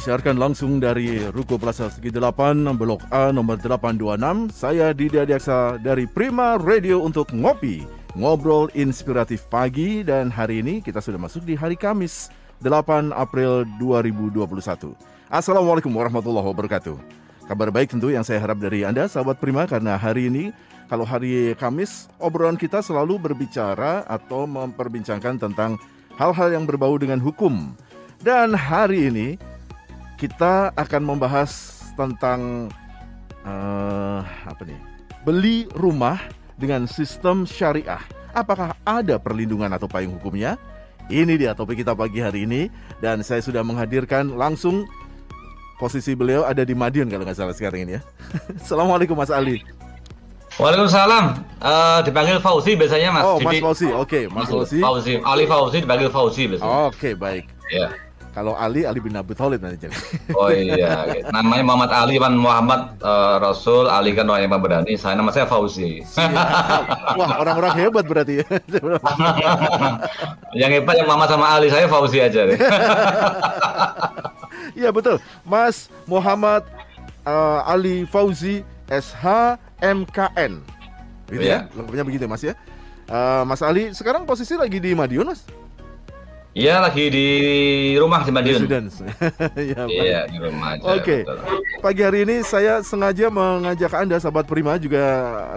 disiarkan langsung dari Ruko Plaza Segi 8, Blok A nomor 826. Saya Didi Adiaksa dari Prima Radio untuk Ngopi, Ngobrol Inspiratif Pagi dan hari ini kita sudah masuk di hari Kamis, 8 April 2021. Assalamualaikum warahmatullahi wabarakatuh. Kabar baik tentu yang saya harap dari Anda, sahabat Prima, karena hari ini kalau hari Kamis, obrolan kita selalu berbicara atau memperbincangkan tentang hal-hal yang berbau dengan hukum. Dan hari ini kita akan membahas tentang uh, apa nih? Beli rumah dengan sistem syariah. Apakah ada perlindungan atau payung hukumnya? Ini dia topik kita pagi hari ini dan saya sudah menghadirkan langsung posisi beliau ada di Madiun kalau nggak salah sekarang ini ya. Assalamualaikum Mas Ali. Waalaikumsalam. Uh, dipanggil Fauzi biasanya Mas. Oh, Mas Fauzi. Oke, okay, Mas Fauzi. Fauzi. Ali Fauzi dipanggil Fauzi biasanya. Oke, okay, baik. Ya. Kalau Ali, Ali bin Abi Thalib nanti jadi. Oh iya, namanya Muhammad Ali kan Muhammad uh, Rasul, Ali kan orang yang berani. Saya nama saya Fauzi. Wah, orang-orang hebat berarti ya. yang hebat yang Muhammad sama Ali, saya Fauzi aja deh. Iya betul, Mas Muhammad uh, Ali Fauzi SH MKN. Gitu ya, ya? lengkapnya begitu ya, Mas ya. Uh, Mas Ali sekarang posisi lagi di Madiun, Mas? Iya lagi di rumah di Madiun. ya, iya di rumah aja. Oke. Okay. Pagi hari ini saya sengaja mengajak Anda sahabat Prima juga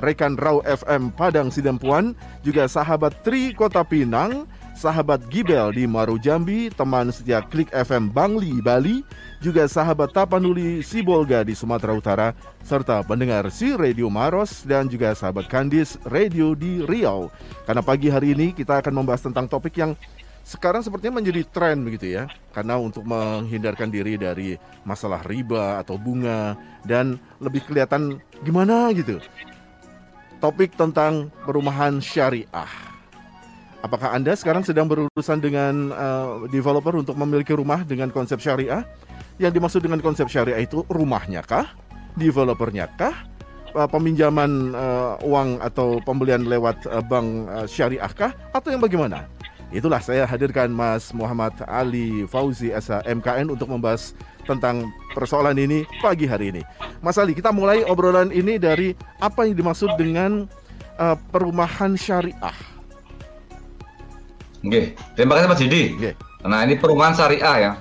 rekan Raw FM Padang Sidempuan, juga sahabat Tri Kota Pinang, sahabat Gibel di Maru Jambi, teman setia Klik FM Bangli Bali, juga sahabat Tapanuli Sibolga di Sumatera Utara, serta pendengar si Radio Maros dan juga sahabat Kandis Radio di Riau. Karena pagi hari ini kita akan membahas tentang topik yang sekarang sepertinya menjadi tren begitu ya. Karena untuk menghindarkan diri dari masalah riba atau bunga dan lebih kelihatan gimana gitu. Topik tentang perumahan syariah. Apakah anda sekarang sedang berurusan dengan uh, developer untuk memiliki rumah dengan konsep syariah? Yang dimaksud dengan konsep syariah itu rumahnya kah? Developernya kah? Uh, peminjaman uh, uang atau pembelian lewat uh, bank uh, syariah kah? Atau yang bagaimana Itulah saya hadirkan Mas Muhammad Ali Fauzi Asa MKN untuk membahas tentang persoalan ini pagi hari ini. Mas Ali, kita mulai obrolan ini dari apa yang dimaksud dengan uh, perumahan syariah. Oke, terima kasih Mas Didi. Oke. Nah ini perumahan syariah ya.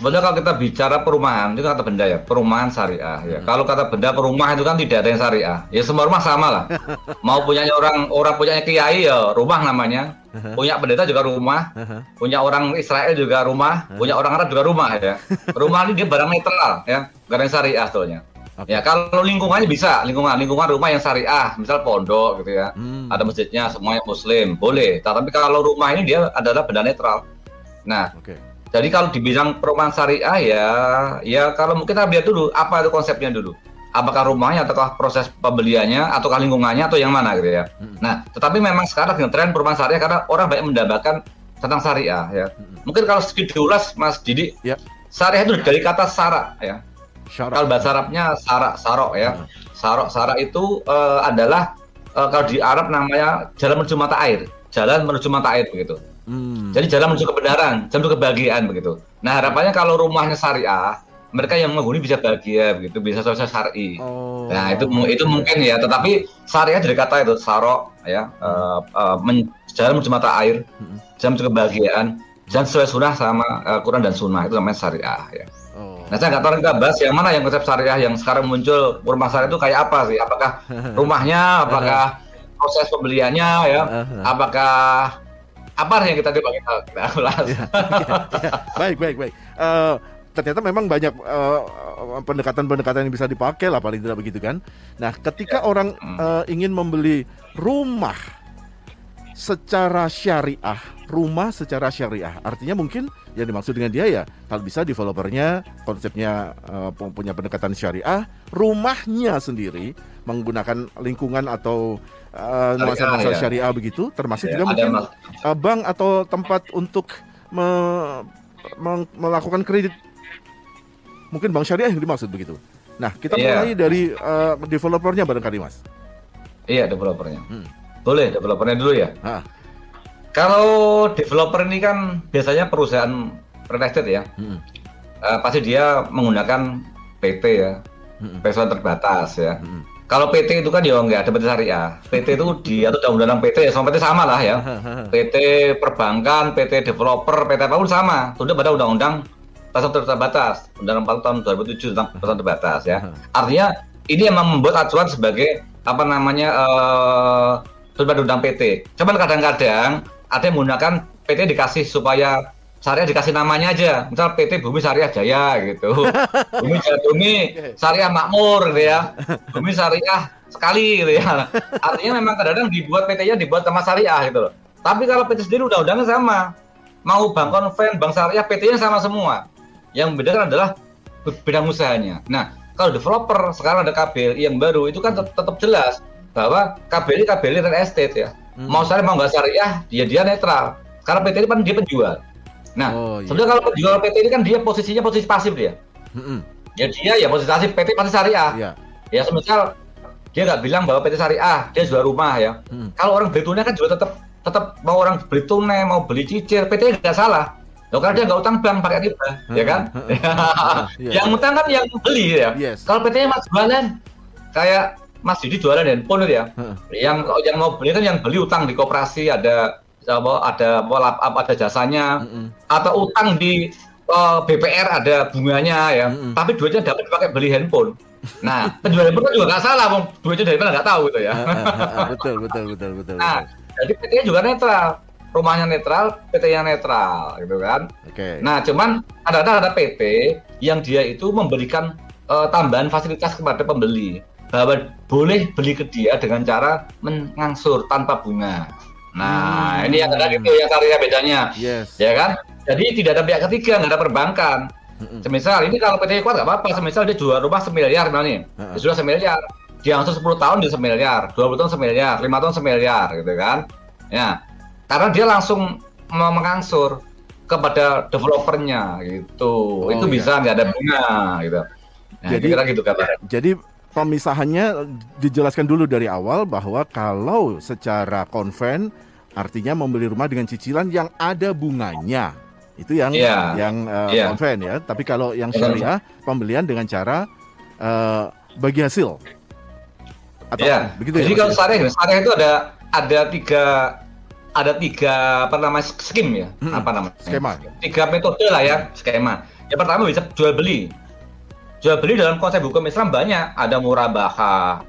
Sebenarnya kalau kita bicara perumahan itu kata benda ya, perumahan syariah ya. Hmm. Kalau kata benda perumahan itu kan tidak ada yang syariah. Ya semua rumah sama lah. Mau punyanya orang orang punyanya kiai ya rumah namanya. Punya pendeta juga rumah. Punya orang Israel juga rumah. Punya orang Arab juga rumah ya. Rumah ini dia barang netral ya, gak ada yang syariah soalnya. Okay. Ya kalau lingkungannya bisa, lingkungan lingkungan rumah yang syariah, misal pondok gitu ya. Hmm. Ada masjidnya semuanya muslim, boleh. Tapi kalau rumah ini dia adalah benda netral. Nah, okay jadi kalau dibilang perumahan syariah ya, ya kalau mungkin kita lihat dulu apa itu konsepnya dulu. Apakah rumahnya ataukah proses pembeliannya ataukah lingkungannya atau yang mana gitu ya. Hmm. Nah, tetapi memang sekarang dengan tren perumahan syariah karena orang banyak mendapatkan tentang syariah ya. Hmm. Mungkin kalau sedikit diulas Mas Didi, ya. syariah itu dari kata sara ya. Syara. Kalau bahasa Arabnya sara, sarok ya. Hmm. Sarok, sara itu uh, adalah uh, kalau di Arab namanya jalan menuju mata air, jalan menuju mata air begitu. Hmm. Jadi jalan menuju kebenaran, jalan menuju kebahagiaan begitu. Nah harapannya kalau rumahnya syariah, mereka yang menghuni bisa bahagia begitu, bisa sukses syari. Oh. Nah itu itu mungkin ya, tetapi syariah dari kata itu sarok ya, uh, uh, men, jalan menuju mata air, hmm. jalan menuju kebahagiaan, jalan sesuai sunnah sama uh, Quran dan sunnah itu namanya syariah ya. Oh. Nah saya nggak tahu kita bahas yang mana yang konsep syariah yang sekarang muncul rumah syariah itu kayak apa sih? Apakah rumahnya, apakah proses pembeliannya ya, apakah apa yang kita coba kita, kita ulas. Ya, ya, ya. Baik, baik, baik. Uh, ternyata memang banyak pendekatan pendekatan-pendekatan yang bisa dipakai lah paling tidak begitu kan. Nah, ketika ya. orang uh, ingin membeli rumah secara syariah, rumah secara syariah, artinya mungkin yang dimaksud dengan dia ya kalau bisa developernya konsepnya uh, punya pendekatan syariah, rumahnya sendiri menggunakan lingkungan atau uh, nuansa-nuansa ya. syariah begitu, termasuk ya, juga mungkin uh, bank atau tempat untuk me me melakukan kredit. Mungkin bank syariah yang dimaksud begitu. Nah, kita ya. mulai dari uh, developernya barangkali Mas. Iya, developernya. Hmm. Boleh, developernya dulu ya. Ha. Kalau developer ini kan biasanya perusahaan real estate ya. Hmm. uh, pasti dia menggunakan PT ya, hmm. personal terbatas ya. Hmm. Kalau PT itu kan ya nggak ada PT syariah. PT itu di atau undang-undang PT ya sama PT sama lah ya. PT perbankan, PT developer, PT apa pun sama. Tunduk pada undang-undang pasal terbatas, undang-undang tahun 2007 tentang pasal terbatas ya. Artinya ini memang membuat acuan sebagai apa namanya uh, pada undang PT. Cuman kadang-kadang ada yang menggunakan PT dikasih supaya syariah dikasih namanya aja. Misal PT Bumi Syariah Jaya gitu. Bumi Bumi Syariah Makmur gitu ya. Bumi Syariah sekali gitu ya. Artinya memang kadang-kadang dibuat PT-nya dibuat sama syariah gitu loh. Tapi kalau PT sendiri undang-undangnya sama. Mau bank konven bank syariah PT-nya sama semua. Yang membedakan adalah bidang usahanya. Nah kalau developer sekarang ada KBL yang baru itu kan tetap jelas bahwa KBL KBL real estate ya hmm. mau syariah mau nggak syariah dia dia netral karena PT ini kan dia penjual Nah, oh, iya. sebenarnya kalau penjual PT ini kan dia posisinya posisi pasif dia. Mm-hmm. Ya dia ya posisi pasif PT pasti syariah. Yeah. Ya semisal dia nggak bilang bahwa PT syariah dia jual rumah ya. Mm. Kalau orang beli tunai kan juga tetap tetap mau orang beli tunai mau beli cicil PT nggak salah. Loh karena dia nggak utang bank pakai riba, ya kan? yeah. Yang utang kan yang beli ya. Yes. Kalau PT-nya mas jualan kayak Mas Didi jualan handphone itu ya. Yang yang mau beli kan yang beli utang di koperasi ada ada apa ada jasanya. Mm -hmm. atau utang di uh, eh, BPR ada bunganya ya. Mm -hmm. tapi duitnya dapat dipakai beli handphone. Nah penjual handphone kan juga nggak salah mau duitnya dari mana nggak tahu gitu ya. Betul betul betul betul nah jadi PT nya juga netral. Rumahnya netral PT nya netral gitu kan. Oke. Okay. nah cuman ada ada PT yang dia itu memberikan uh, tambahan fasilitas kepada pembeli bahwa boleh beli ke dia dengan cara mengangsur tanpa bunga Nah, hmm. ini yang tadi itu yang karya bedanya. Yes. Ya kan? Jadi tidak ada pihak ketiga, nggak ada perbankan. Semisal ini kalau PT kuat nggak apa-apa. Semisal dia jual rumah semiliar misalnya, hmm. dia sudah semiliar. Dia langsung 10 tahun dia semiliar, 20 tahun semiliar, 5 tahun semiliar gitu kan. Ya. Karena dia langsung mengangsur kepada developernya gitu. Oh, itu iya. bisa nggak ada bunga gitu. Nah, jadi kira gitu kata. Jadi pemisahannya dijelaskan dulu dari awal bahwa kalau secara konven artinya membeli rumah dengan cicilan yang ada bunganya. Itu yang yeah. yang uh, eh, yeah. konven ya. Tapi kalau yang syariah pembelian dengan cara uh, bagi hasil. Atau yeah. begitu ya, jadi ya, kalau syariah syariah itu ada ada tiga ada tiga apa namanya skim ya? Hmm. apa namanya? Skema. Tiga metode lah ya skema. Yang pertama bisa jual beli Jual beli dalam konsep hukum Islam banyak, ada murabahah,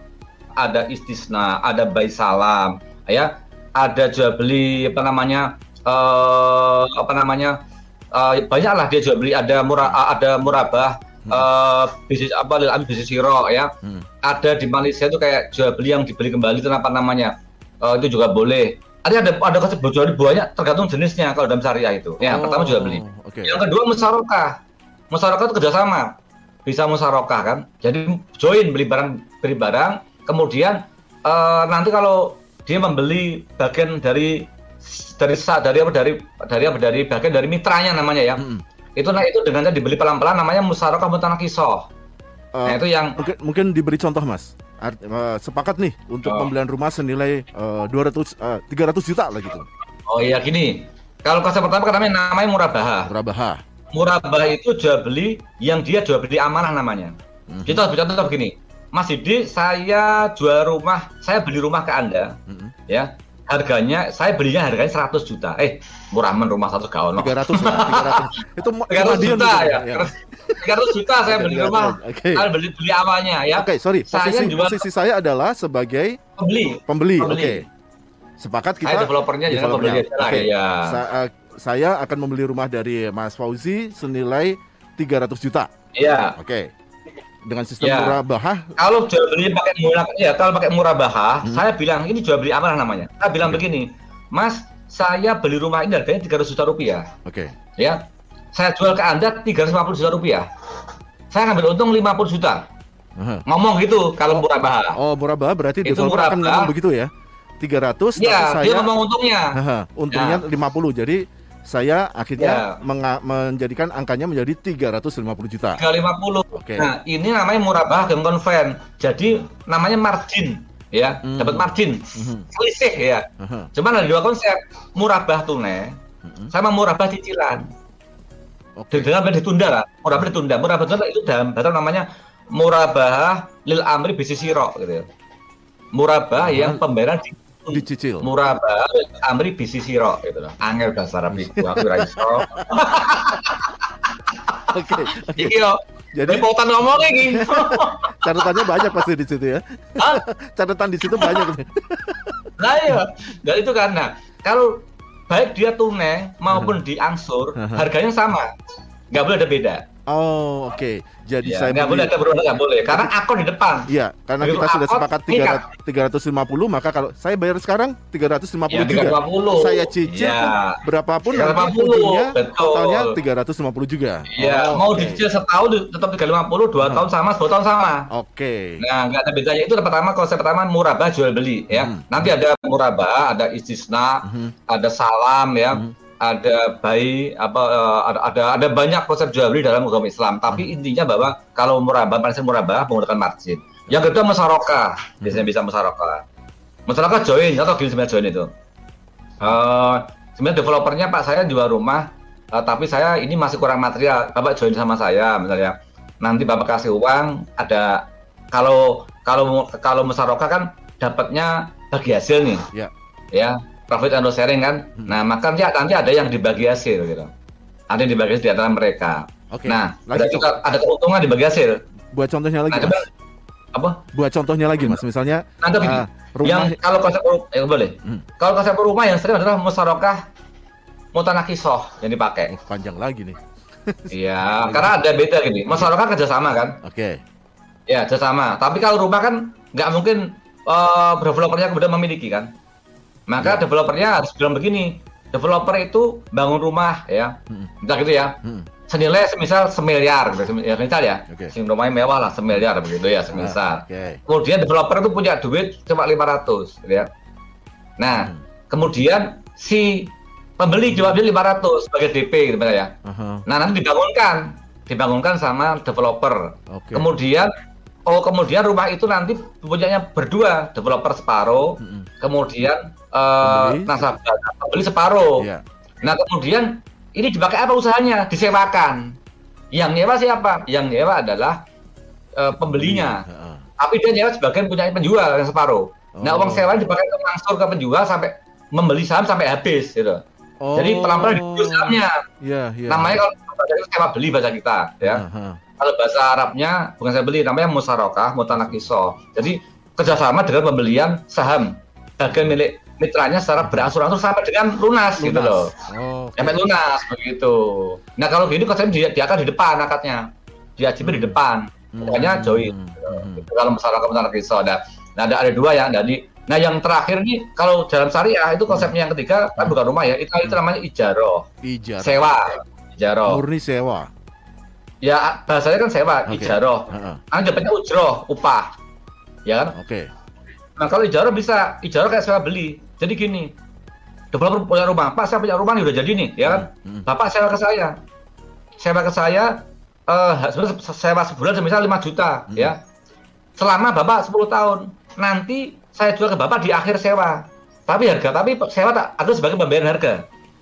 ada istisna, ada bayi salam, ya, ada jual beli apa namanya, uh, apa namanya, uh, banyak lah dia jual beli, ada murah, ada murabah, hmm. uh, bisnis apa, ambil bisnis siro, ya, hmm. ada di Malaysia itu kayak jual beli yang dibeli kembali itu apa namanya, uh, itu juga boleh. Ada ada ada konsep jual beli banyak tergantung jenisnya kalau dalam syariah itu. Ya, oh, pertama jual beli. Okay. Yang kedua musyarakah. Musyarakah itu kerjasama bisa musyarakah kan. Jadi join beli barang beli barang, kemudian uh, nanti kalau dia membeli bagian dari dari dari apa dari dari apa dari bagian dari mitranya namanya ya. Hmm. Itu nah itu dengannya dibeli pelan-pelan namanya musyarakah mutanakisoh. Uh, nah itu yang mungkin mungkin diberi contoh Mas. Art, uh, sepakat nih untuk oh. pembelian rumah senilai uh, 200 uh, 300 juta lah gitu. Oh iya gini. Kalau konsep pertama kan namanya, namanya murabaha. Murabaha murabah itu jual beli yang dia jual beli amanah namanya. Mm-hmm. Kita harus contoh begini, Mas Didi, saya jual rumah, saya beli rumah ke Anda, mm-hmm. ya. Harganya, saya belinya harganya 100 juta. Eh, murah men rumah satu gaun. 300 lah, 300. Itu 300 juta ya. ya. 300 juta saya beli rumah. Okay. Saya beli beli awalnya ya. Oke, okay, sorry. Posisi, saya jual... posisi saya adalah sebagai pembeli. Pembeli. Oke. Okay. Sepakat kita. Saya developernya jangan pembeli okay. ya. Sa uh, saya akan membeli rumah dari Mas Fauzi senilai 300 juta. Iya. Oke. Okay. Dengan sistem ya. murabahah. Kalau jual beli pakai murabahah, ya kalau pakai murabahah, hmm. saya bilang ini jual beli amanah namanya. Saya bilang okay. begini, Mas, saya beli rumah ini harganya 300 juta rupiah. Oke. Okay. Ya. Saya jual ke Anda 350 juta rupiah. Saya ngambil untung 50 juta. Uh-huh. Ngomong gitu kalau oh, murabahah. Oh, murabahah berarti itu murabah. akan ngomong begitu ya. 300 ya, saya dia ngomong untungnya. Uh, untungnya ya. 50. Jadi saya akhirnya ya. menjadikan angkanya menjadi 350 juta. 350. Oke. Okay. Nah, ini namanya murabah dan konven. Jadi namanya margin ya, hmm. dapat margin. Hmm. Selisih ya. Hmm. Cuman ada dua konsep, murabah tunai hmm. sama murabah cicilan. Okay. Dengan ditunda lah, murabah ditunda. Murabah itu dalam bahasa namanya murabah lil amri bisisiro gitu ya. Murabah hmm. yang pembayaran di dicicil. Murabah amri bisisiro gitu loh. Angel bahasa Arab itu aku ra Oke. Iki yo. Jadi pautan ngomong lagi. Catatannya banyak pasti di situ ya. Catatan di situ banyak. nah iya. Dan itu karena kalau baik dia tunai maupun diangsur harganya sama. Nggak boleh ada beda. Oh, oke. Okay. Jadi ya, saya nggak boleh ada berulang nggak boleh karena akun di depan. Iya, karena kita sudah sepakat tiga ratus lima puluh maka kalau saya bayar sekarang tiga ratus lima puluh juga. Saya cicil ya. berapapun nanti ujungnya totalnya tiga ratus lima puluh juga. Iya, oh, mau okay. dicicil setahun tetap tiga lima puluh, dua tahun sama, dua tahun sama. Oke. Okay. Nah, nggak ada bedanya itu pertama konsep pertama murabah jual beli ya. Hmm. Nanti ada murabah, ada istisna, hmm. ada salam ya. Hmm ada bayi apa uh, ada, ada ada banyak konsep jual beli dalam agama Islam. Tapi hmm. intinya bahwa kalau murabah paling murabah menggunakan margin. Yang kedua musyarakah hmm. biasanya bisa musyarakah musyarakah join atau gini sebenarnya join itu. Uh, sebenarnya developernya pak saya jual rumah uh, tapi saya ini masih kurang material. Bapak join sama saya misalnya. Nanti bapak kasih uang ada kalau kalau kalau musyarakah kan dapatnya bagi hasil nih. Ya, ya profit and loss sharing kan. Hmm. Nah, maka nanti, nanti ada yang dibagi hasil gitu. Ada yang dibagi hasil di antara mereka. Oke. Nah, ada juga ada keuntungan dibagi hasil. Buat contohnya lagi. Nah, mas. apa? Buat contohnya lagi, Mas. Misalnya nah, uh, rumah yang kalau konsep ya boleh. Hmm. Kalau konsep rumah yang sering adalah musyarakah mutanakisoh yang dipakai. Oh, panjang lagi nih. Iya, karena ada beda gini. Musyarakah kerjasama kan? Oke. Okay. Ya, kerjasama. Tapi kalau rumah kan nggak mungkin uh, developernya kemudian memiliki kan? Maka ya. developernya harus bilang begini, developer itu bangun rumah ya, hmm. gitu ya, hmm. senilai semisal semiliar, gitu, ya, semisal ya, okay. sing rumahnya mewah lah semiliar begitu ya, semisal. Ah, okay. Kemudian developer itu punya duit cuma 500, gitu ya. Nah, hmm. kemudian si pembeli jual beli 500 sebagai DP gitu ya. Uh-huh. Nah, nanti dibangunkan, dibangunkan sama developer. Okay. Kemudian Oh, kemudian rumah itu nanti punyanya berdua, developer separuh, -hmm. kemudian uh, nasabah beli separuh. Yeah. Nah kemudian ini dipakai apa usahanya? Disewakan. Yang nyewa siapa? Yang nyewa adalah uh, pembelinya. Uh. Tapi dia nyewa sebagian punya penjual yang separuh. Oh. Nah uang sewa dipakai untuk langsung ke penjual sampai membeli saham sampai habis gitu. Oh. Jadi pelan-pelan dijual sahamnya. Yeah, yeah. Namanya kalau dari sewa beli bahasa kita ya. Uh -huh. Kalau bahasa Arabnya bukan saya beli, namanya musarokah, mutanakiso. Jadi kerjasama dengan pembelian saham bagian milik mitranya secara berangsur-angsur sampai dengan lunas, lunas. gitu loh. Oh, okay. Sampai lunas begitu. Nah kalau gini konsepnya dia, dia akan di depan akadnya. Dia hmm. di depan. Hmm. Pokoknya join. Hmm. Gitu. Kalau masalah kementerian kisah ada. Nah ada, ada dua ya. Jadi Nah yang terakhir nih kalau dalam syariah itu konsepnya yang ketiga kan bukan rumah ya itu itu namanya ijaroh. Ijaroh. Sewa. Ijaroh. Murni sewa. Ya bahasanya kan sewa, okay. ijaroh. Uh -huh. Kan dapatnya ujroh, upah. Ya kan? Oke. Okay. Nah kalau ijaroh bisa, ijaroh kayak sewa beli. Jadi gini, developer punya rumah, Pak saya punya rumah nih udah jadi nih, ya kan? Hmm. Bapak sewa ke saya, sewa ke saya, uh, sewa sebulan semisal 5 juta, hmm. ya. Selama Bapak 10 tahun, nanti saya jual ke Bapak di akhir sewa. Tapi harga, tapi sewa tak ada sebagai pembayaran harga.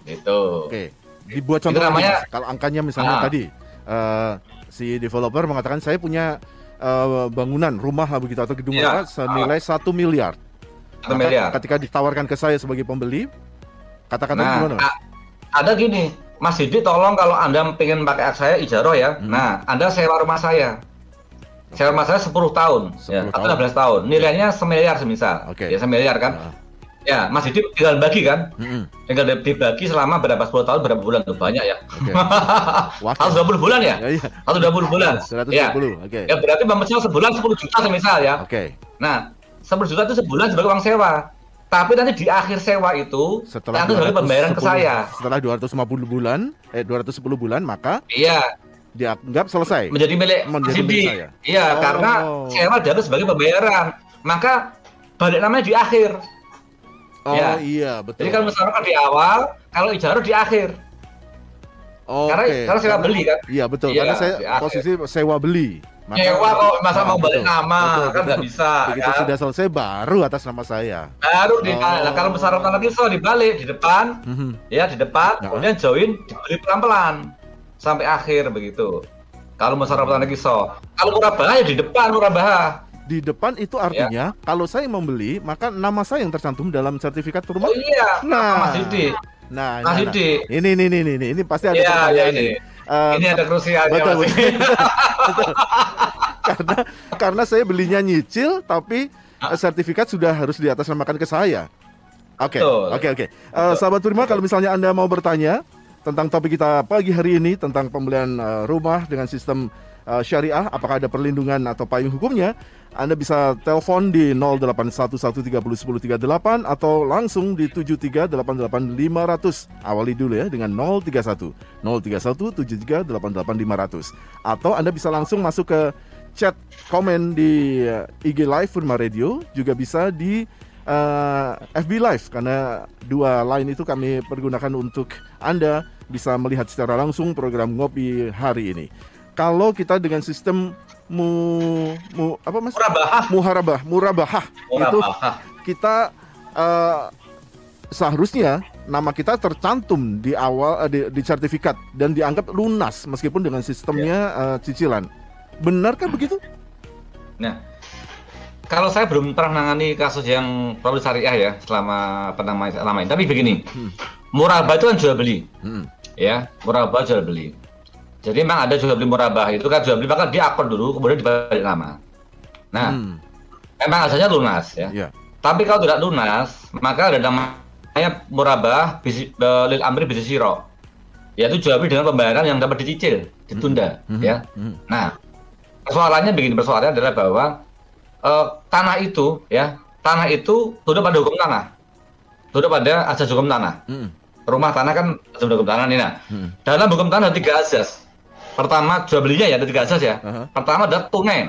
Gitu. Oke. Dibuat contoh namanya, kalau angkanya misalnya ah. tadi, uh, si developer mengatakan saya punya uh, bangunan rumah begitu atau gedung ya. senilai satu miliar satu miliar. Ketika ditawarkan ke saya sebagai pembeli, kata-kata nah, gimana? Ada gini, Mas Didi tolong kalau Anda pengen pakai hak saya ijaroh ya. Hmm. Nah, Anda sewa rumah saya. Sewa rumah saya 10 tahun, 10 ya, tahun. atau 16 tahun. Nilainya semiliar semisal. Okay. Ya, semiliar kan. Nah. Ya, Mas Didi tinggal bagi kan? Hmm. Tinggal dibagi selama berapa 10 tahun, berapa bulan tuh banyak ya. Okay. Harus 20 bulan ya? ya, ya. Harus 20 bulan. 120. Ya. Oke. Okay. Ya berarti Bapak sebulan 10 juta semisal ya. Oke. Okay. Nah, 10 juta itu sebulan sebagai uang sewa. Tapi nanti di akhir sewa itu setelah sebagai pembayaran ke saya. Setelah 250 bulan, eh 210 bulan maka Iya. Dianggap selesai. Menjadi milik menjadi milik saya. Iya, oh. karena sewa dianggap sebagai pembayaran. Maka balik namanya di akhir. Oh ya. iya, betul. Jadi kalau misalkan di awal, kalau ijarah di akhir. Oh, karena okay. karena sewa beli kan? Iya betul. Iya, karena saya posisi sewa beli. Maka, nyewa kok masa mau balik nama betul, kan nggak bisa begitu kan? sudah selesai baru atas nama saya baru di oh. nah, kalau besar lagi so dibalik di depan mm -hmm. ya di depan nah. kemudian join dibeli pelan pelan sampai akhir begitu. Kalau musyawarah lagi so. Kalau murabah ya di depan murabah. Di depan itu artinya ya. kalau saya membeli maka nama saya yang tercantum dalam sertifikat rumah. Oh iya. Nah, Mas Yudi. Nah, Mas nah, Yudi. Nah. Ini, ini, ini, ini, ini pasti ada ya, pertanyaan ya, ini. ini. Uh, ini ada krusialnya. Betul, betul. karena karena saya belinya nyicil tapi ah. sertifikat sudah harus diatasnamakan ke saya. Oke, oke, oke. Eh, sahabat Prima, kalau misalnya Anda mau bertanya tentang topik kita pagi hari ini tentang pembelian uh, rumah dengan sistem uh, syariah, apakah ada perlindungan atau payung hukumnya? Anda bisa telepon di 0811301038 atau langsung di 7388500. Awali dulu ya dengan 031 031 7388500. Atau Anda bisa langsung masuk ke chat komen di IG Live Firma Radio, juga bisa di uh, FB Live karena dua line itu kami pergunakan untuk Anda bisa melihat secara langsung program ngopi hari ini. Kalau kita dengan sistem mu, mu apa mas? Murabahah. Muharabah, murabahah. Itu kita uh, seharusnya nama kita tercantum di awal uh, di, di sertifikat dan dianggap lunas meskipun dengan sistemnya uh, cicilan. Benarkah begitu? Nah, kalau saya belum pernah menangani kasus yang problem syariah ya selama pertama selama ini. Tapi begini, hmm. murabah itu kan jual beli, hmm. ya murabah jual beli. Jadi memang ada jual beli murabah itu kan jual beli maka dia akun dulu kemudian dibalik nama. Nah, hmm. memang asalnya lunas ya. Yeah. Tapi kalau tidak lunas maka ada namanya murabah bisi, uh, lil amri bisi siro. Yaitu jual beli dengan pembayaran yang dapat dicicil, ditunda hmm. ya. Hmm. Nah, persoalannya begini persoalannya adalah bahwa uh, tanah itu ya, tanah itu tunduk pada hukum tanah. Tunduk pada asas hukum tanah. Hmm. Rumah tanah kan hukum tanah nih nah. Hmm. Dalam hukum tanah ada tiga asas Pertama jual belinya ya ada tiga asas ya. Uh -huh. Pertama adalah tunai,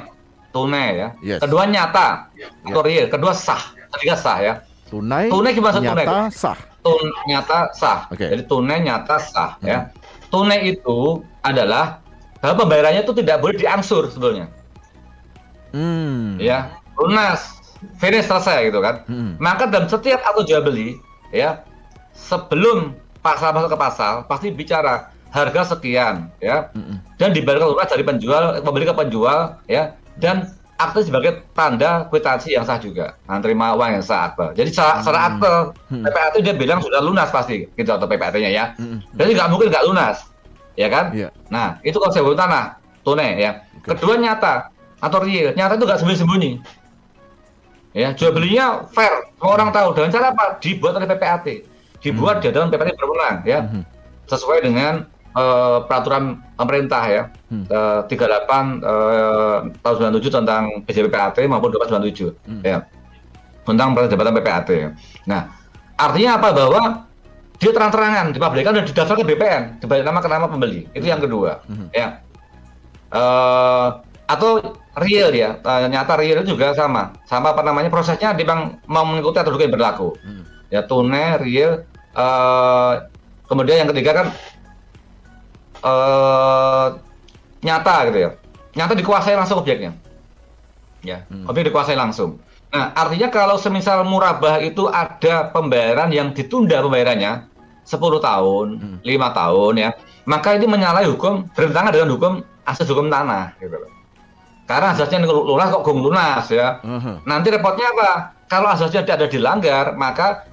tunai ya. Yes. Kedua nyata yeah. atau real. Kedua sah, ketiga sah ya. Tunai. Tunai gimana nyata, tunai? sah. Tun nyata sah. Okay. Jadi tunai nyata sah hmm. ya. Tunai itu adalah bahwa pembayarannya itu tidak boleh diangsur sebetulnya. Hmm. Ya, lunas, finish selesai gitu kan. Hmm. Maka dalam setiap atau jual beli ya sebelum pasal masuk ke pasal pasti bicara harga sekian ya mm-hmm. dan dibayarkan lunas dari penjual pembeli ke penjual ya dan akte sebagai tanda kwitansi yang sah juga nah, terima uang yang sah akte jadi secara, mm-hmm. secara akte mm-hmm. PPAT dia bilang sudah lunas pasti gitu atau PPAT-nya ya mm-hmm. jadi nggak mungkin nggak lunas ya kan yeah. nah itu konsep tanah tunai ya okay. kedua nyata atau real nyata itu nggak sembunyi-sembunyi ya jual belinya fair semua orang tahu dengan cara apa dibuat oleh PPAT dibuat mm-hmm. di dalam PPAT berwenang ya mm-hmm. sesuai dengan uh, peraturan pemerintah ya hmm. uh, 38 uh, tahun 97 tentang PJPPAT maupun 297 hmm. ya tentang jabatan PPAT ya. Nah artinya apa bahwa dia terang-terangan dipublikkan dan didaftarkan BPN dibalik nama ke nama pembeli itu yang kedua hmm. ya uh, atau real ya uh, nyata real juga sama sama apa namanya prosesnya memang mau mengikuti atau yang berlaku hmm. ya tunai real uh, kemudian yang ketiga kan uh, nyata gitu ya. Nyata dikuasai langsung objeknya. Ya hmm. objek dikuasai langsung. Nah artinya kalau semisal murabah itu ada pembayaran yang ditunda pembayarannya 10 tahun lima hmm. tahun ya maka ini menyalahi hukum bertentangan dengan hukum asas hukum tanah gitu loh. Karena asasnya lunas kok gong lunas ya. Uh-huh. nanti repotnya apa? Kalau asasnya tidak ada dilanggar maka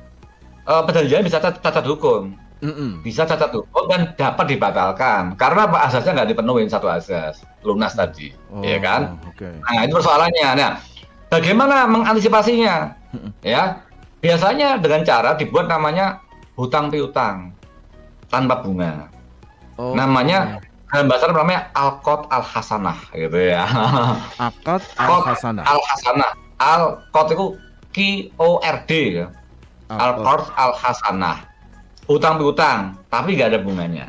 uh, perjanjian bisa cacat hukum Mm-mm. bisa cacat hukum dan dapat dibatalkan karena apa asasnya nggak dipenuhi satu asas lunas tadi, oh, ya kan? Okay. Nah itu persoalannya. Nah, bagaimana mengantisipasinya? Mm-mm. Ya, biasanya dengan cara dibuat namanya hutang piutang tanpa bunga. Oh, namanya dalam bahasa namanya alkot al hasanah gitu ya. Alkot al hasanah. Al hasanah. Alkot itu Q O R D ya. Alkot al hasanah hutang piutang tapi nggak ada bunganya.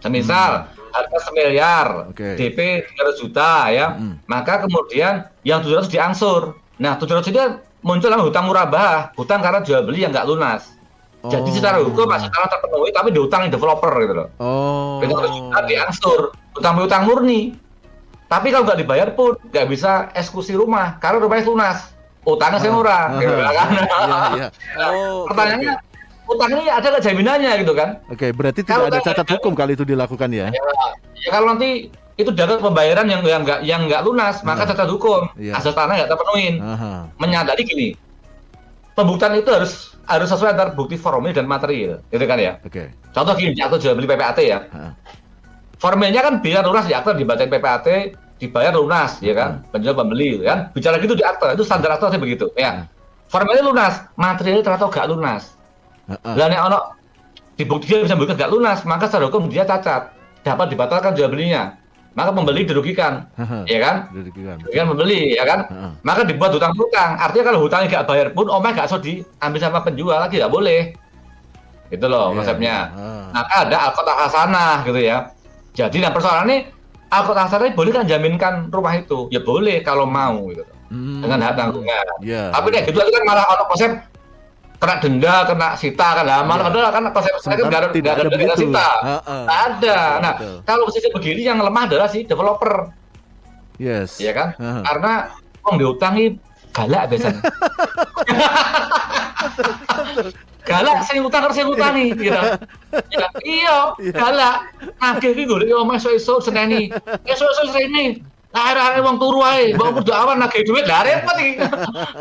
Semisal hmm. harga semiliar, okay. DP 300 juta ya, hmm. maka kemudian yang 700 diangsur. Nah 700 itu muncul dalam hutang murabah, hutang karena jual beli yang nggak lunas. Oh. Jadi secara hukum masih karena terpenuhi tapi dihutang developer gitu loh. Oh. 300 juta diangsur, hutang piutang murni. Tapi kalau nggak dibayar pun nggak bisa eksekusi rumah karena rumahnya lunas. Utangnya saya murah, oh. gitu kan? ya, ya. Oh, Pertanyaannya, okay utang ini ada nggak jaminannya gitu kan? Oke, berarti tidak ada cacat hukum kali itu dilakukan ya? Ya, ya kalau nanti itu data pembayaran yang yang nggak yang nggak lunas, maka cacat hukum. Iya. Aset tanah nggak terpenuhin. Aha. Menyadari gini, pembuktian itu harus harus sesuai antara bukti formil dan material, gitu kan ya? Oke. Contoh gini, atau jual beli PPAT ya. Ha. Formilnya kan biar lunas di akta dibacain PPAT, dibayar lunas, ya kan? Penjual pembeli, ya kan? Bicara gitu di akta, itu standar akta sih begitu, ya. Formilnya lunas, materialnya ternyata nggak lunas. Lah nek ono dibuktikan bisa membuktikan nggak lunas, maka secara hukum dia cacat, dapat dibatalkan jual belinya. Maka pembeli dirugikan, ya kan? Dirugikan. Dirugikan pembeli, ya kan? Maka dibuat hutang hutang. Artinya kalau hutangnya nggak bayar pun, omah nggak usah diambil sama penjual lagi, nggak boleh. Itu loh Iya, konsepnya. Maka ada akot hasanah gitu ya. Jadi nah persoalan ini akot hasanah boleh kan jaminkan rumah itu? Ya boleh kalau mau gitu. Hmm. Dengan hak tanggungan. Iya. Tapi nih gitu itu kan malah ono konsep kena denda, kena sita kan lah. Malah Iya. padahal kan konsep saya kan nggak ada tidak ada denda sita. Ha-ha. Nggak ada. Betul, Nah, betul. kalau posisi begini yang lemah adalah si developer, Yes. ya kan? Ha-ha. Karena uang diutangi galak biasanya. galak sing utang harus sing utangi gitu. Ya, iya, Iya. galak. Nagih ki golek omah esuk-esuk seneni. Esuk-esuk seneni. Lah arek wong turu ae, mbok kudu awan nagih duit lah repot iki.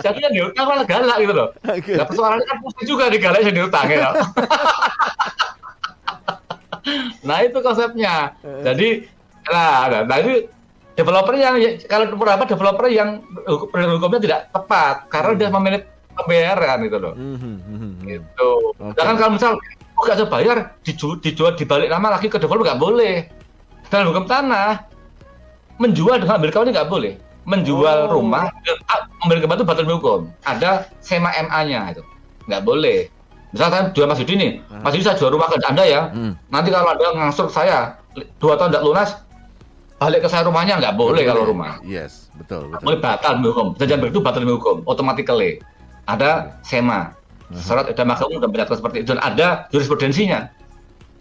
Jadi yang diutang malah galak gitu loh. Nah persoalannya kan pusing juga di galak yang diutang ya. nah itu konsepnya. Jadi nah, nah, nah ini developer yang kalau beberapa developer yang hukum- hukumnya tidak tepat karena dia memilih pembayaran gitu loh. Mhm, mhm. Gitu. Oke. Sedangkan kalau misal oh, nggak bisa bayar dijual, dijual dibalik nama lagi ke developer nggak boleh. Dalam hukum tanah menjual dengan ambil kawan nggak boleh. Menjual Oh. rumah ah, ambil kembali itu batal hukum. Ada SEMA MA-nya itu nggak boleh. Misal saya jual Mas Yudi nih, Hmm. Mas Yudi saya jual rumah ke Anda ya. Hmm. Nanti kalau Anda ngangsur saya dua tahun tidak lunas, balik ke saya rumahnya nggak boleh kalau rumah. Yes, betul, betul. Boleh batal hukum. Perjanjian begitu batal demi hukum, automatically. Ada SEMA, surat edaran mahkamah sudah menyatakan seperti itu dan ada jurisprudensinya.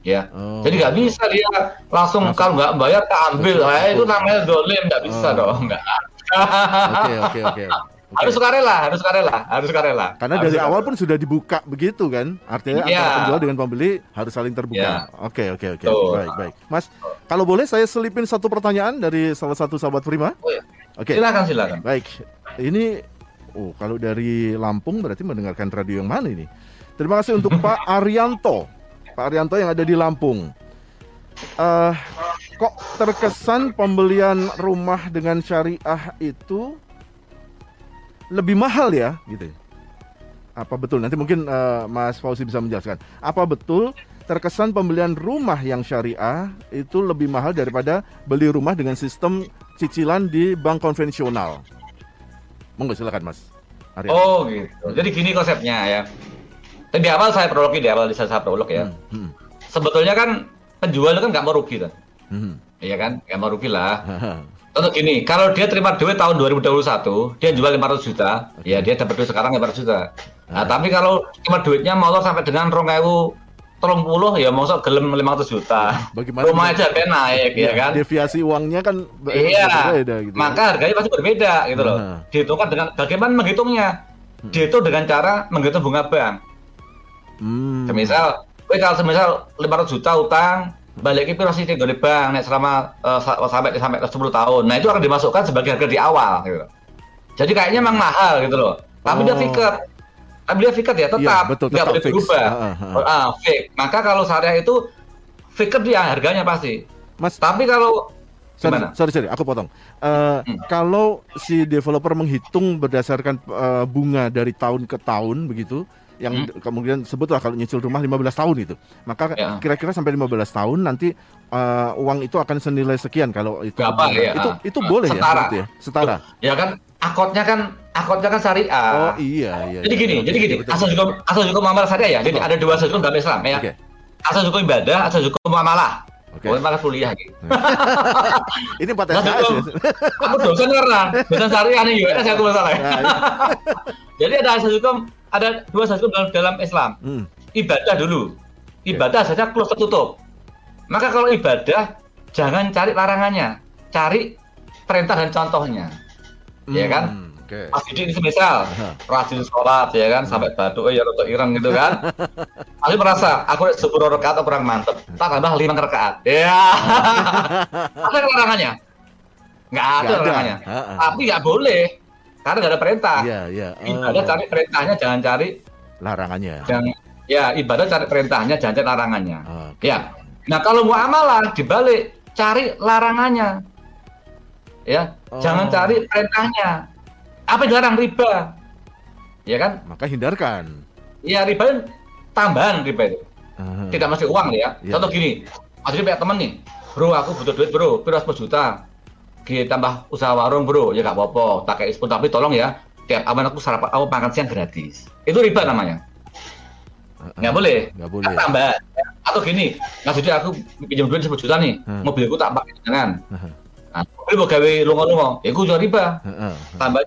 Ya. Oh. Jadi nggak bisa dia langsung, Langsung. kalau nggak bayar tak ambil. Betul, Eh, itu namanya dolim, nggak bisa Oh. dong. Nggak. Oke, oke, oke. Harus sukarela, harus sukarela, harus sukarela. Karena Harus dari sukarela. awal pun sudah dibuka begitu kan? Artinya Iya. antara penjual dengan pembeli harus saling terbuka. Iya. Oke, oke, oke. Baik, baik. Mas, kalau boleh saya selipin satu pertanyaan dari salah satu sahabat Prima? Oh, iya. Oke. Silakan, silakan. Baik. Ini oh, kalau dari Lampung berarti mendengarkan radio yang mana ini? Terima kasih untuk Pak Arianto. Pak Arianto yang ada di Lampung. Eh, kok terkesan pembelian rumah dengan syariah itu lebih mahal ya, gitu. Apa betul? Nanti mungkin eh, Mas Fauzi bisa menjelaskan. Apa betul terkesan pembelian rumah yang syariah itu lebih mahal daripada beli rumah dengan sistem cicilan di bank konvensional? Monggo silakan Mas. Arya. Oh gitu. Jadi gini konsepnya ya. Tapi di awal saya prolog di awal saya, saya prolog ya. Hmm, hmm, Sebetulnya kan penjual itu kan nggak mau rugi kan. hmm. Iya kan? Nggak mau rugi lah. Contoh gini, kalau dia terima duit tahun 2021, dia jual 500 juta, Oke. ya dia dapat duit sekarang 500 juta. Nah, Ah. tapi kalau cuma duitnya mau sampai dengan 2030 tolong puluh ya mau gelem 500 juta. Bagaimana Rumah dia- aja sampai naik ya, kan? Deviasi uangnya kan Iya. berbeda gitu. Maka harganya pasti berbeda gitu loh. Ah. Dihitungkan dengan bagaimana menghitungnya? Dihitung dengan cara menghitung bunga bank. Hmm. Semisal, kowe kalau semisal 500 juta utang, balik itu pasti tinggal di bank nek selama sa- sampai sampai ke 10 tahun. Nah, itu akan dimasukkan sebagai harga di awal gitu. Jadi kayaknya memang mahal gitu loh. Tapi dia Oh. fiket. Tapi dia fiket ya tetap Iya, betul, tetap boleh fix. berubah. Ah, ah, ah. Ah, fix. Maka kalau syariah itu fiket dia harganya pasti. Mas, Tapi kalau sorry, gimana? sorry, sorry, aku potong. Eh, Hmm. Kalau si developer menghitung berdasarkan eh, bunga dari tahun ke tahun begitu, yang Hmm. kemudian sebutlah kalau nyicil rumah 15 tahun itu, maka Ya. kira-kira sampai 15 tahun nanti eh, uang itu akan senilai sekian kalau itu Berapa, ya? itu Ah. itu boleh Setara. ya ya setara Ya kan akotnya kan akotnya kan syariah. oh iya iya Jadi iya. gini, Oke, jadi gini, betul. asal hukum asal hukum muamalah syariah ya. Jadi Betul. ada dua asal hukum dalam Islam ya. Oke. Asal hukum ibadah, asal hukum muamalah. Oke. Pokoknya malah kuliah gitu. ini 4 Mas SKS ya? Aku dosen karena dosen syariah nih UNS aku masalah. Nah, iya. Jadi ada asal hukum, ada dua hukum dalam, dalam Islam. Hmm. Ibadah dulu. Ibadah saja close tertutup. Maka kalau ibadah jangan cari larangannya, cari perintah dan contohnya. Iya kan? Hmm. Okay. Mas Didi ini misal rajin sholat ya kan sampai batuk ya rotok ireng gitu kan. Tapi merasa aku sepuluh rakaat kurang mantep. Tak tambah lima rakaat. Ya. ada larangannya? Nggak ada larangannya. Tapi nggak boleh karena nggak ada perintah. Iya iya. Oh. Ibadah cari perintahnya jangan cari larangannya. Jangan ya ibadah cari perintahnya jangan cari larangannya. Okay. Ya. Nah kalau mau amalah dibalik cari larangannya. Ya, oh. jangan cari perintahnya apa yang dilarang riba? Ya kan? Maka hindarkan. Iya, riba tambahan riba itu. Uh, Tidak masih uang ya. Iya. Contoh gini, ada punya teman nih, bro aku butuh duit bro, 10 juta. Kita tambah usaha warung bro, ya gak apa-apa, tak kayak tapi tolong ya, tiap aman aku sarapan, aku makan siang gratis. Itu riba namanya. Uh, nggak boleh. Nggak boleh. Kan tambah. Atau gini, nggak sudah aku pinjam duit 10 juta nih, uh. mobilku tak pakai jangan. Uh. Nah, mobil mau gawe lunga-lunga, ya gue jual riba. Uh, Tambah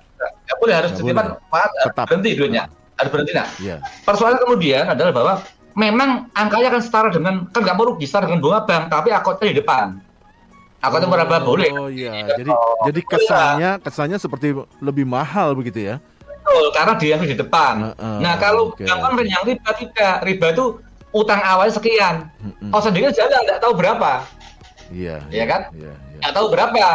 Ya boleh harus titipan Tetap. berhenti duitnya. Harus berhenti nah. Yeah. Persoalan kemudian adalah bahwa memang angkanya akan setara dengan kan nggak mau rugi setara dengan bunga bank, tapi akotnya di depan. Akotnya oh, meraba boleh. Oh iya. Jadi oh, jadi kesannya kesannya seperti lebih mahal begitu ya. Betul, karena dia di depan. Uh, uh, nah, kalau okay, okay. yang riba tidak, riba itu utang awal sekian. Uh, uh. Oh sendiri jalan nggak tahu berapa. Iya. Iya kan? Iya, iya. Nggak tahu berapa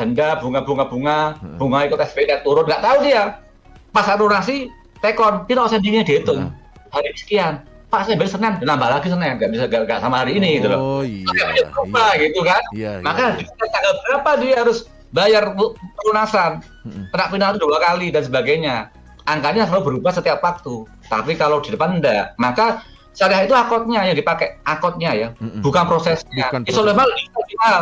denda bunga-bunga bunga bunga ikut SPT turun nggak tahu dia. Pas lunasi tekon kita sendirinya dihitung hari sekian. Pak saya beli Senin, nambah lagi Senin, nggak bisa nggak sama hari ini gitu loh. Oh iya. Berapa iya. gitu kan? Iya, iya, Maka iya. tanggal berapa dia harus bayar pelunasan, kena penalti dua kali dan sebagainya. Angkanya selalu berubah setiap waktu. Tapi kalau di depan enggak, maka syariah itu akotnya yang dipakai akotnya ya mm -mm. bukan prosesnya bukan proses.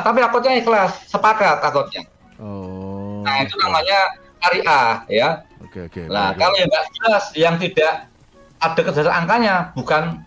Tapi akotnya ikhlas sepakat akotnya oh nah itu namanya syariah ya oke oke nah baik, kalau yang nggak jelas yang tidak ada kesadaran angkanya bukan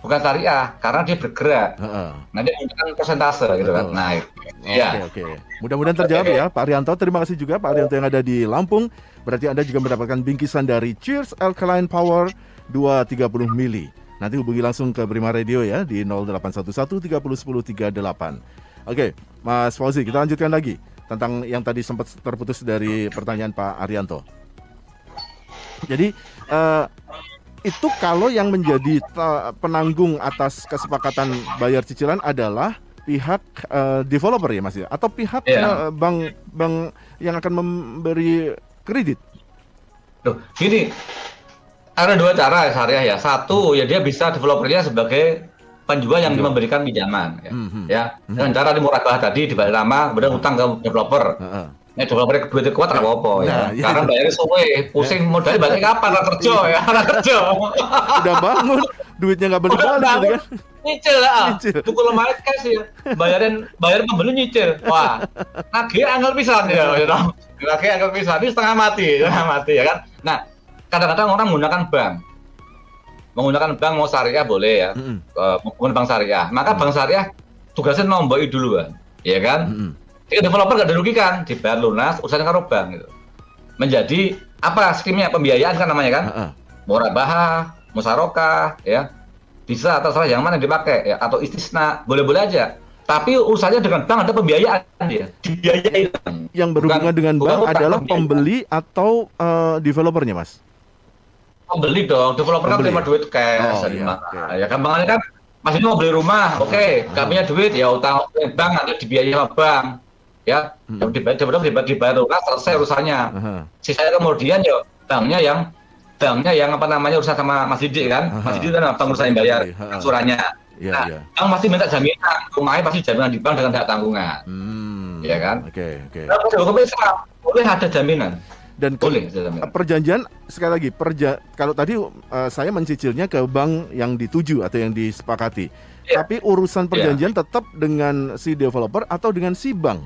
bukan syariah karena dia bergerak uh -uh. nah dia menggunakan persentase gitu kan nah itu. ya oke mudah-mudahan terjawab okay. ya Pak Arianto terima kasih juga Pak Arianto yang ada di Lampung berarti Anda juga mendapatkan bingkisan dari Cheers Alkaline Power 230 mili Nanti hubungi langsung ke Prima Radio ya di 0811 30 10 38. Oke, Mas Fauzi, kita lanjutkan lagi tentang yang tadi sempat terputus dari pertanyaan Pak Arianto. Jadi uh, itu kalau yang menjadi penanggung atas kesepakatan bayar cicilan adalah pihak uh, developer ya Mas ya atau pihak yeah. uh, bank bank yang akan memberi kredit. Tuh, gini, ada dua cara syariah ya. Satu ya dia bisa developernya sebagai penjual yang memberikan pinjaman ya. Mm-hmm. ya. Mhm. Dengan cara dimurabah tadi dibalik lama kemudian utang ke developer. Uh-huh. Nah, developer duit kuat nggak apa-apa ya. Nah, iya. Karena bayarnya suwe, pusing modalnya balik kapan lah kerja ya, anak kerja. Udah bangun, duitnya nggak balik balik gitu kan. Nyicil lah, tukul lemari cash ya. Bayarin bayar pembeli nyicil. Wah, nagih angel pisan ya, ya. Nagih angel pisan ini setengah mati, setengah mati ya kan. Nah, kadang-kadang orang menggunakan bank menggunakan bank mau syariah boleh ya mm -hmm. menggunakan bank syariah maka bank syariah tugasnya nomboi dulu kan ya kan mm -hmm. Developer nggak dirugikan dibayar lunas urusan karo bank gitu. Menjadi apa skimnya pembiayaan kan namanya kan? Uh -uh. murabahah musarokah ya. Bisa terserah yang mana dipakai ya atau istisna boleh-boleh aja. Tapi urusannya dengan bank ada pembiayaan ya dibiayai. Yang berhubungan bukan, dengan bank adalah pembeli atau uh, developernya mas? Pembeli dong developer kan terima duit cash oh, iya, okay. ya gampangannya kan Mas ini mau beli rumah, oke, okay. punya duit ya utang bank nanti dibiayai sama bank, ya, hmm. dibayar, dibayar, dibayar, dibayar lunas selesai urusannya. Uh-huh. Sisanya kemudian ya banknya yang banknya yang apa namanya urusan sama Mas Didi kan, uh-huh. Mas Didi kan bank urusan yang bayar angsurannya. Yeah, nah, yeah. bank pasti minta jaminan, rumahnya pasti jaminan di bank dengan hak tanggungan, hmm. ya kan? Oke, okay, oke. Okay. Nah, boleh ada jaminan dan Boleh, perjanjian sekali lagi perja kalau tadi uh, saya mencicilnya ke bank yang dituju atau yang disepakati ya. tapi urusan iya. perjanjian ya. tetap dengan si developer atau dengan si bank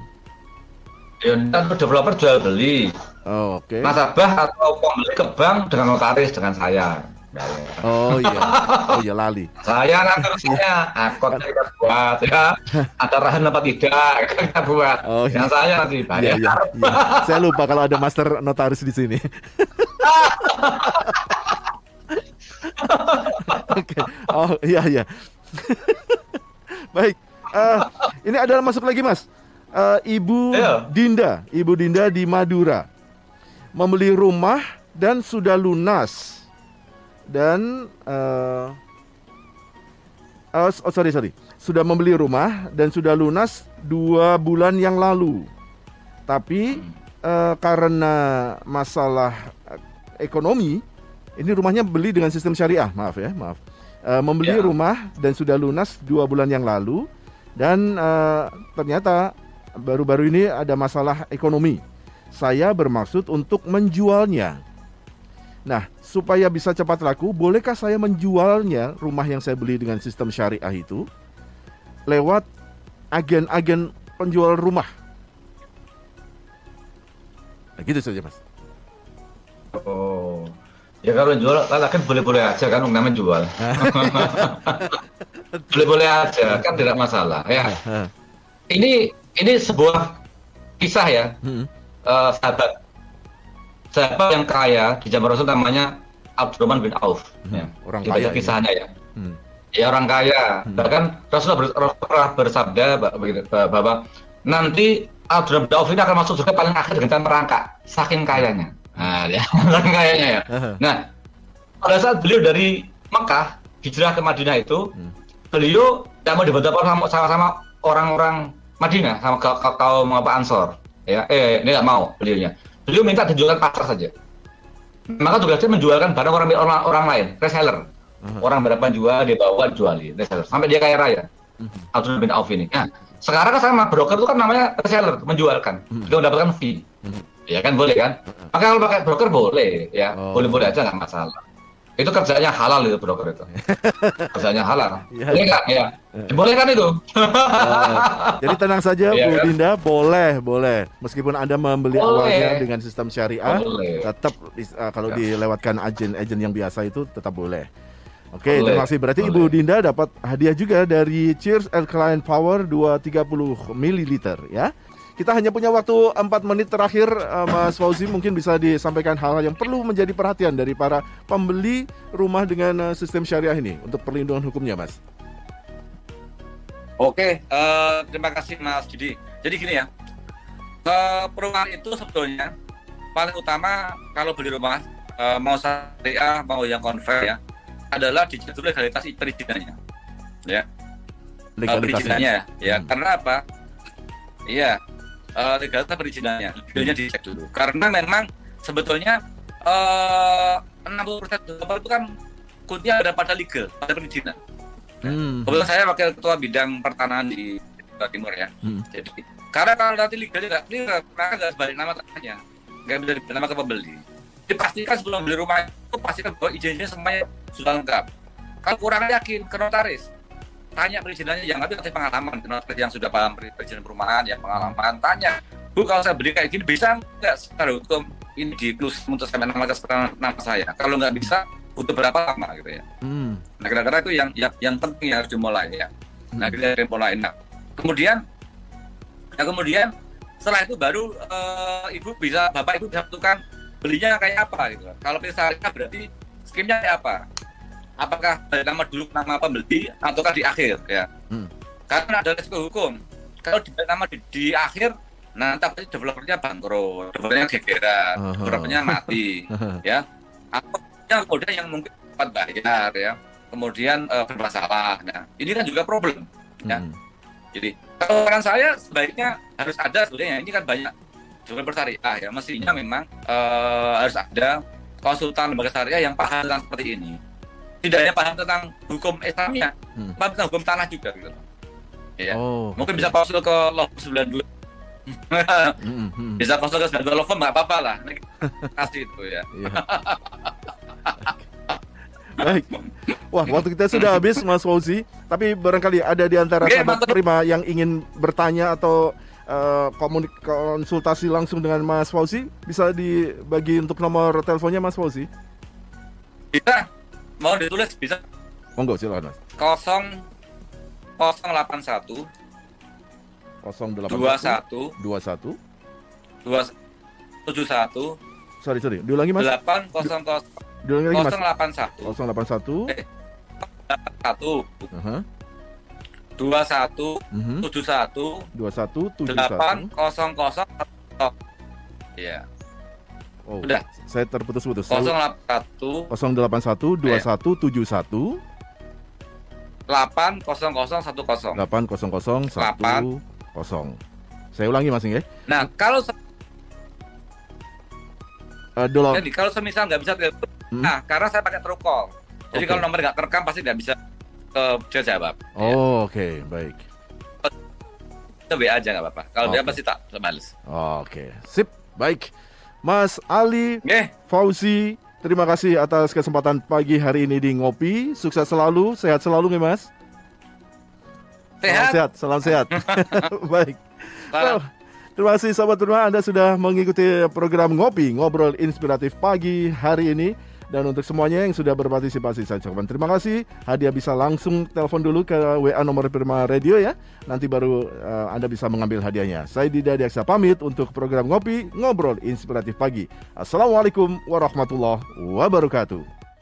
ya kan developer jual beli oh, oke okay. nasabah atau pembeli ke bank dengan notaris dengan saya Oh iya, oh iya lali. Saya nanti saya akot kita buat ya. Ada rahan apa tidak kita buat. Oh, iya. Yang saya nanti bayar. Iya, iya, iya. Saya lupa kalau ada master notaris di sini. Oke. Okay. Oh iya iya. Baik. Uh, ini adalah masuk lagi mas. Uh, Ibu yeah. Dinda, Ibu Dinda di Madura. membeli rumah dan sudah lunas. Dan uh, uh, oh sorry sorry. Sudah membeli rumah dan sudah lunas dua bulan yang lalu. Tapi uh, karena masalah ekonomi ini rumahnya beli dengan sistem syariah. Maaf ya maaf. Uh, membeli ya. rumah dan sudah lunas dua bulan yang lalu. Dan uh, ternyata baru-baru ini ada masalah ekonomi saya bermaksud untuk menjualnya Nah, supaya bisa cepat laku, bolehkah saya menjualnya rumah yang saya beli dengan sistem syariah itu lewat agen-agen penjual rumah? Nah, gitu saja, Mas. Oh. Ya kalau jual kan boleh-boleh aja kan namanya jual. boleh-boleh aja kan tidak masalah ya. ini ini sebuah kisah ya. Hmm. Uh, sahabat sahabat yang kaya di zaman Rasul namanya Abdurrahman bin Auf. Hmm, ya. Orang Kita kaya. kisahnya ya. Hmm. Ya orang kaya. Hmm. Bahkan Rasul pernah bersabda bahwa nanti Abdurrahman bin Auf ini akan masuk surga paling akhir dengan merangkak, saking kayanya. Nah, ya, saking kayanya ya. Nah, pada saat beliau dari Mekah hijrah ke Madinah itu, hmm. beliau tidak mau dibantu sama-sama orang-orang Madinah sama kaum apa Ansor. Ya, eh, ini tidak mau beliaunya beliau minta dijualkan pasar saja. Maka tugasnya menjualkan barang orang orang, orang lain, reseller. Uh-huh. Orang berapa jual dia bawa jualin reseller sampai dia kaya raya. Uh-huh. Abdul bin Auf ini. Nah, sekarang kan sama broker itu kan namanya reseller, menjualkan. Uh-huh. Dia mendapatkan fee. Uh-huh. Ya kan boleh kan? Maka kalau pakai broker boleh ya, oh. boleh-boleh aja nggak masalah itu kerjanya halal itu broker itu kerjanya halal ya, boleh nggak ya boleh kan itu nah, jadi tenang saja ya, Bu kan? Dinda boleh boleh meskipun anda membeli boleh. awalnya dengan sistem syariah boleh. tetap uh, kalau ya. dilewatkan agen-agen yang biasa itu tetap boleh Oke, okay, terima kasih. Berarti Boleh. Ibu Dinda dapat hadiah juga dari Cheers Alkaline Power 230 ml ya. Kita hanya punya waktu 4 menit terakhir uh, Mas Fauzi mungkin bisa disampaikan hal-hal yang perlu menjadi perhatian dari para pembeli rumah dengan uh, sistem syariah ini untuk perlindungan hukumnya Mas. Oke, uh, terima kasih Mas Gidi. Jadi gini ya, uh, perumahan itu sebetulnya paling utama kalau beli rumah uh, mau syariah mau yang konver ya adalah dijaga legalitas perizinannya, ya. Legalitasnya, ya. Hmm. Karena apa? Iya, uh, legalitas perizinannya, legalnya dicek dulu. Karena memang sebetulnya uh, 60% developer itu kan kuncinya ada pada legal, pada perizinan. Hmm. Kebetulan saya wakil ketua bidang pertanahan di Jawa Timur ya. Hmm. Jadi karena kalau nanti legal tidak clear, maka nggak sebalik nama tanahnya, nggak bisa diberi nama ke pembeli. Dipastikan sebelum beli rumah itu pastikan bahwa izinnya semuanya sudah lengkap. Kalau kurang yakin ke notaris, tanya perizinannya yang nanti kasih pengalaman yang sudah paham perizinan perumahan yang pengalaman tanya bu kalau saya beli kayak gini bisa nggak secara hukum ini di plus untuk saya nama nama saya? Kalau nggak bisa butuh berapa lama? Gitu ya. Hmm. nah kira-kira itu yang yang yang penting yang harus dimulai ya. Nah kita dari mulai nah kemudian nah kemudian setelah itu baru uh, ibu bisa bapak ibu bisa tentukan belinya kayak apa gitu. Kalau pilih berarti skimnya kayak apa apakah nama dulu nama pembeli ataukah di akhir? Ya. Hmm. karena ada resiko hukum. Kalau di nama di, di akhir nanti pasti developernya bangkrut developernya gegeran uh -huh. developernya mati ya. Atau yang kemudian yang mungkin cepat bayar ya. Kemudian uh, bermasalah nah ini kan juga problem ya. Hmm. jadi kalau kan saya sebaiknya harus ada sebenarnya ini kan banyak developer syariah ya. Mestinya memang uh, harus ada konsultan lembaga syariah yang paham tentang seperti ini tidak hanya paham tentang hukum Islamnya, hmm. paham tentang hukum tanah juga gitu. Ya. Oh, Mungkin bisa konsul ke Law 92. hmm, hmm. Bisa konsul ke 92 Law nggak apa-apa lah. Kasih itu ya. Iya. Baik. Wah, waktu kita sudah habis Mas Fauzi, tapi barangkali ada di antara okay, sahabat prima yang ingin bertanya atau uh, komunik konsultasi langsung dengan Mas Fauzi, bisa dibagi untuk nomor teleponnya Mas Fauzi? Bisa mau ditulis bisa. Monggo silakan mas. Kosong kosong delapan satu. Kosong delapan dua satu. dua satu. Dua tujuh satu. Sorry sorry. Diulangi mas. Delapan kosong kosong. Diulangi lagi mas. Kosong delapan satu. Kosong delapan satu. Eh, satu. Dua satu mhm. tujuh satu. Dua satu tujuh delapan kosong kosong. Ya Oh, Udah. Saya terputus-putus. 081 081 2171 80010. 800 Saya ulangi Mas ya. Nah, kalau Uh, dola- jadi kalau semisal nggak bisa telepon, Hmm. nah karena saya pakai true call. Jadi Oke. kalau nomor nggak terekam pasti nggak bisa ke dia jawab. Oh, oke, baik. Itu WA aja nggak apa-apa. Kalau dia Oke. pasti tak balas. Oke, sip, baik. Mas Ali Oke, Fauzi, terima kasih atas kesempatan pagi hari ini di Ngopi. Sukses selalu, sehat selalu nih Mas. Salam sehat. sehat, salam sehat. baik. Salam. Well, terima kasih sahabat rumah Anda sudah mengikuti program Ngopi, ngobrol inspiratif pagi hari ini. Dan untuk semuanya yang sudah berpartisipasi saya ucapkan terima kasih. Hadiah bisa langsung telepon dulu ke WA nomor Prima Radio ya. Nanti baru eh, Anda bisa mengambil hadiahnya. Saya Dida Diaksa pamit untuk program Ngopi, ngobrol inspiratif pagi. Assalamualaikum warahmatullahi wabarakatuh.